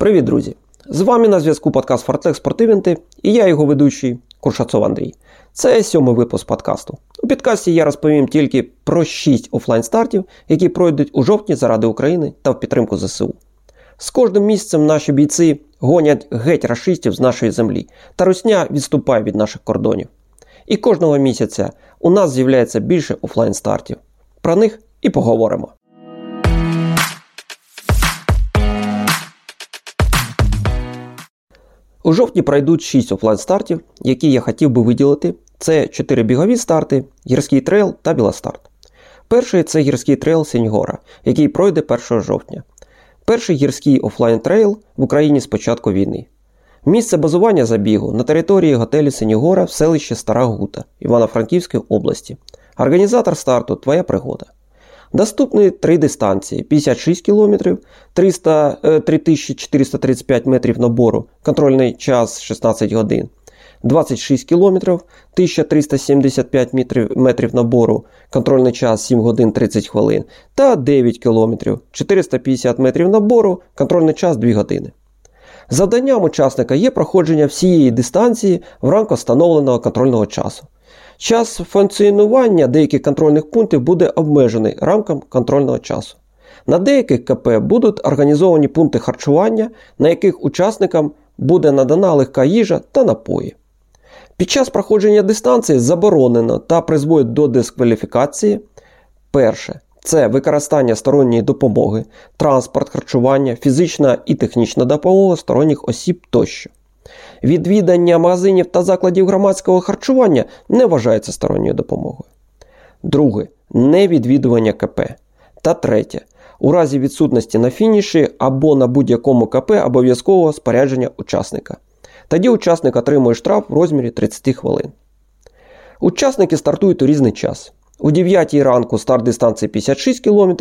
Привіт, друзі! З вами на зв'язку подкаст Фортек Спортивенти і я його ведучий Куршацов Андрій. Це сьомий випуск подкасту. У підкасті я розповім тільки про 6 офлайн стартів, які пройдуть у жовтні заради України та в підтримку ЗСУ. З кожним місяцем наші бійці гонять геть рашистів з нашої землі, та русня відступає від наших кордонів. І кожного місяця у нас з'являється більше офлайн стартів. Про них і поговоримо. У жовтні пройдуть 6 офлайн стартів, які я хотів би виділити. Це 4 бігові старти, гірський трейл та велостарт. Перший це гірський трейл Синьогора, який пройде 1 жовтня. Перший гірський офлайн трейл в Україні з початку війни. Місце базування забігу на території готелю Синьогора в селищі Стара Гута Івано-Франківської області. Організатор старту Твоя пригода. Доступні три дистанції: 56 км, 300, 3435 метрів набору, контрольний час 16 годин, 26 км, 1375 метрів, набору, контрольний час 7 годин 30 хвилин та 9 км, 450 метрів набору, контрольний час 2 години. Завданням учасника є проходження всієї дистанції в рамках встановленого контрольного часу. Час функціонування деяких контрольних пунктів буде обмежений рамкам контрольного часу. На деяких КП будуть організовані пункти харчування, на яких учасникам буде надана легка їжа та напої. Під час проходження дистанції заборонено та призводить до дискваліфікації. Перше. Це використання сторонньої допомоги, транспорт, харчування, фізична і технічна допомога сторонніх осіб тощо. Відвідання магазинів та закладів громадського харчування не вважається сторонньою допомогою. Друге невідвідування КП. Та третє. У разі відсутності на фініші або на будь-якому КП обов'язкового спорядження учасника. Тоді учасник отримує штраф в розмірі 30 хвилин. Учасники стартують у різний час. У 9 ранку старт дистанції 56 км,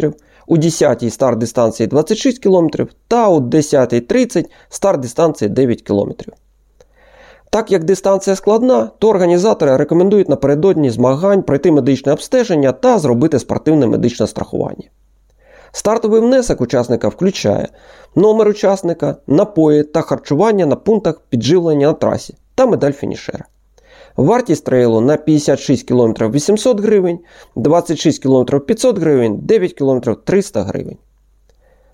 у 10-й старт дистанції 26 км та у 10.30 старт дистанції 9 км. Так як дистанція складна, то організатори рекомендують напередодні змагань пройти медичне обстеження та зробити спортивне медичне страхування. Стартовий внесок учасника включає номер учасника, напої та харчування на пунктах підживлення на трасі та медаль фінішера. Вартість трейлу на 56 км 800 гривень, 26 км 500 гривень, 9 км 300 гривень.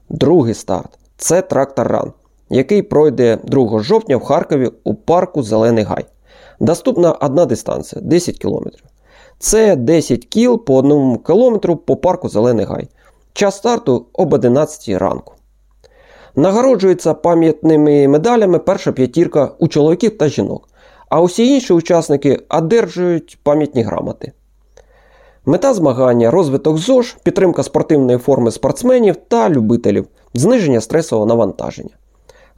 Другий старт це трактор ран який пройде 2 жовтня в Харкові у парку Зелений Гай. Доступна одна дистанція 10 км. Це 10 кіл по 1 км по парку Зелений Гай. Час старту об 11 ранку. Нагороджується пам'ятними медалями перша п'ятірка у чоловіків та жінок. А усі інші учасники одержують пам'ятні грамоти. Мета змагання розвиток ЗОЖ, підтримка спортивної форми спортсменів та любителів, зниження стресового навантаження.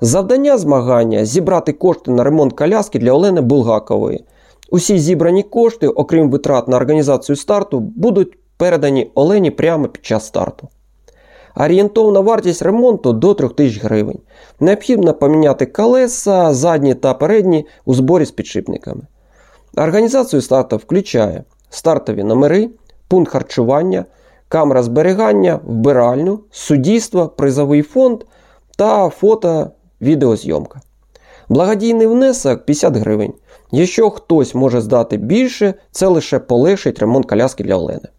Завдання змагання зібрати кошти на ремонт коляски для Олени Булгакової. Усі зібрані кошти, окрім витрат на організацію старту, будуть передані Олені прямо під час старту. Орієнтовна вартість ремонту до 3000 гривень. Необхідно поміняти колеса, задні та передні у зборі з підшипниками. Організацію старту включає стартові номери, пункт харчування, камера зберігання, вбиральню, суддівство, призовий фонд та фото відеозйомка. Благодійний внесок 50 гривень. Якщо хтось може здати більше, це лише полегшить ремонт коляски для Олени.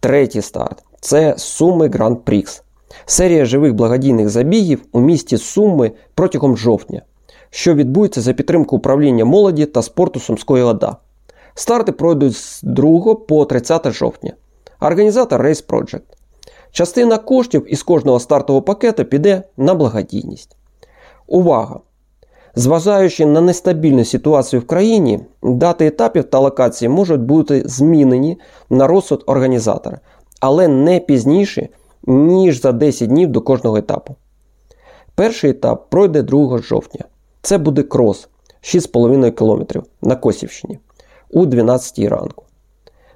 Третій старт це Суми Гранд Прікс. Серія живих благодійних забігів у місті Суми протягом жовтня, що відбудеться за підтримку управління молоді та спорту Сумської ОДА. Старти пройдуть з 2 по 30 жовтня. Організатор Race Project. Частина коштів із кожного стартового пакету піде на благодійність. Увага! Зважаючи на нестабільну ситуацію в країні, дати етапів та локації можуть бути змінені на розсуд організатора, але не пізніше, ніж за 10 днів до кожного етапу. Перший етап пройде 2 жовтня. Це буде крос 6,5 км на Косівщині у 12 ранку.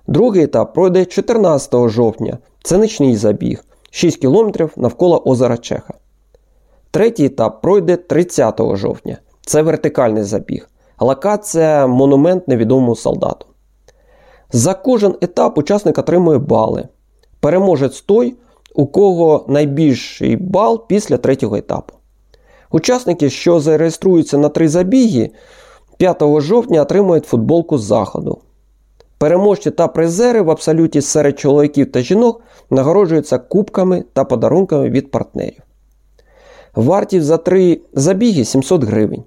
Другий етап пройде 14 жовтня. Це нічний забіг 6 км навколо озера Чеха. Третій етап пройде 30 жовтня. Це вертикальний забіг. Локація монумент невідомому солдату. За кожен етап учасник отримує бали. Переможець той, у кого найбільший бал після третього етапу. Учасники, що зареєструються на три забіги, 5 жовтня отримують футболку з заходу. Переможці та призери в абсолюті серед чоловіків та жінок нагороджуються кубками та подарунками від партнерів. Вартість за три забіги 700 гривень.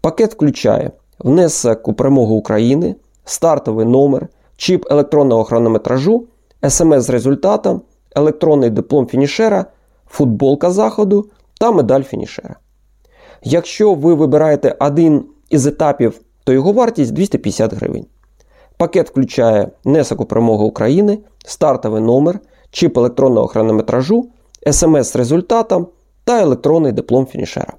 Пакет включає внесок у перемогу України, стартовий номер, чіп електронного хронометражу, смс з результатом, електронний диплом фінішера, футболка заходу та медаль фінішера. Якщо ви вибираєте один із етапів, то його вартість 250 гривень. Пакет включає внесок у перемогу України, стартовий номер, чіп електронного хронометражу, смс з результатом та електронний диплом фінішера.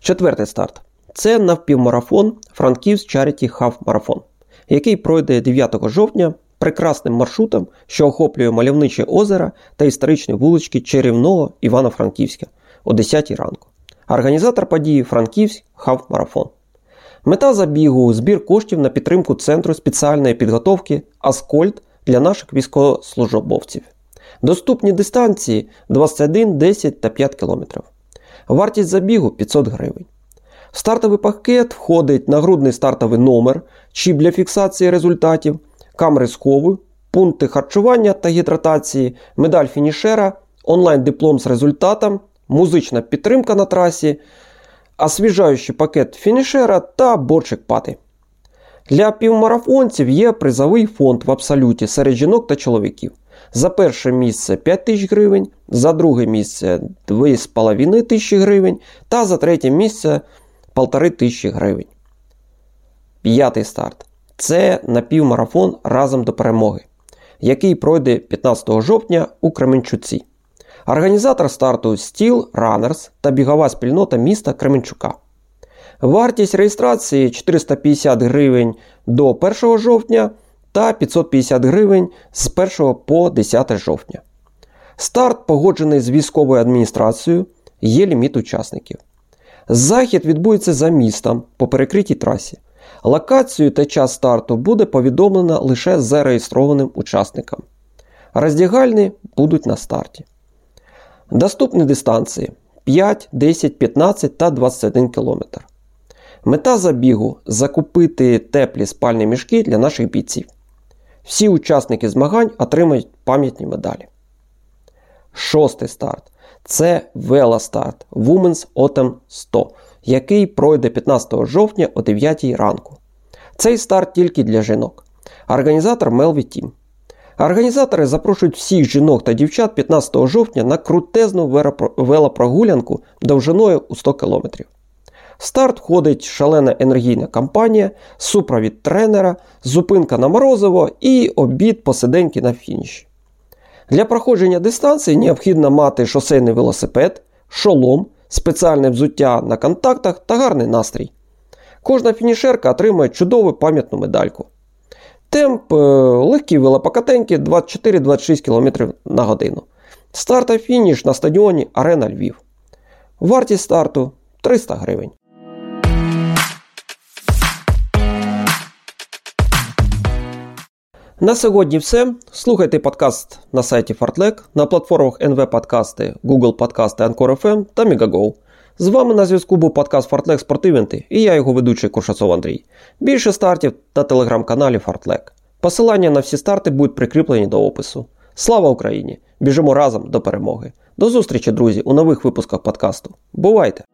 Четвертий старт. Це навпівмарафон Франківськ Charity Half Marathon, який пройде 9 жовтня прекрасним маршрутом, що охоплює мальовниче озера та історичні вулички Чарівного Івано-Франківська о 10 ранку. Організатор події Франківськ Half Marathon. Мета забігу збір коштів на підтримку Центру спеціальної підготовки Аскольд для наших військовослужбовців. Доступні дистанції 21, 10 та 5 км. Вартість забігу 500 гривень. Стартовий пакет входить нагрудний стартовий номер, чіп для фіксації результатів, камери схову, пункти харчування та гідратації, медаль фінішера, онлайн-диплом з результатом, музична підтримка на трасі, освіжаючий пакет фінішера та борчик пати. Для півмарафонців є призовий фонд в абсолюті серед жінок та чоловіків. За перше місце 5 тисяч гривень, за друге місце 2,5 тисячі гривень та за третє місце 1,5 тисячі гривень. П'ятий старт. Це напівмарафон разом до перемоги, який пройде 15 жовтня у Кременчуці. Організатор старту Steel Runners та бігова спільнота міста Кременчука. Вартість реєстрації 450 гривень до 1 жовтня та 550 гривень з 1 по 10 жовтня. Старт погоджений з військовою адміністрацією, є ліміт учасників. Захід відбудеться за містом по перекритій трасі. Локацію та час старту буде повідомлено лише зареєстрованим учасникам. Роздягальні будуть на старті. Доступні дистанції 5, 10, 15 та 21 км. Мета забігу закупити теплі спальні мішки для наших бійців. Всі учасники змагань отримають пам'ятні медалі. Шостий старт це велостарт Women's Autumn 100, який пройде 15 жовтня о 9 ранку. Цей старт тільки для жінок. Організатор Melvi Team. Організатори запрошують всіх жінок та дівчат 15 жовтня на крутезну велопрогулянку довжиною у 100 км. В старт входить шалена енергійна кампанія, супровід тренера, зупинка на морозиво і обід посиденьки на фініші. Для проходження дистанції необхідно мати шосейний велосипед, шолом, спеціальне взуття на контактах та гарний настрій. Кожна фінішерка отримує чудову пам'ятну медальку. Темп е, легкий велопокатенький 24-26 км на годину. Старт та фініш на стадіоні Арена Львів. Вартість старту 300 гривень. На сьогодні все. Слухайте подкаст на сайті Fartlek, на платформах NV Подкасти, Google Подкасти, Anchor FM та Megago. З вами на зв'язку був подкаст Fartlek Спортивенти і я його ведучий Куршацов Андрій. Більше стартів на телеграм-каналі Fartlek. Посилання на всі старти будуть прикріплені до опису. Слава Україні! Біжимо разом до перемоги. До зустрічі, друзі, у нових випусках подкасту. Бувайте!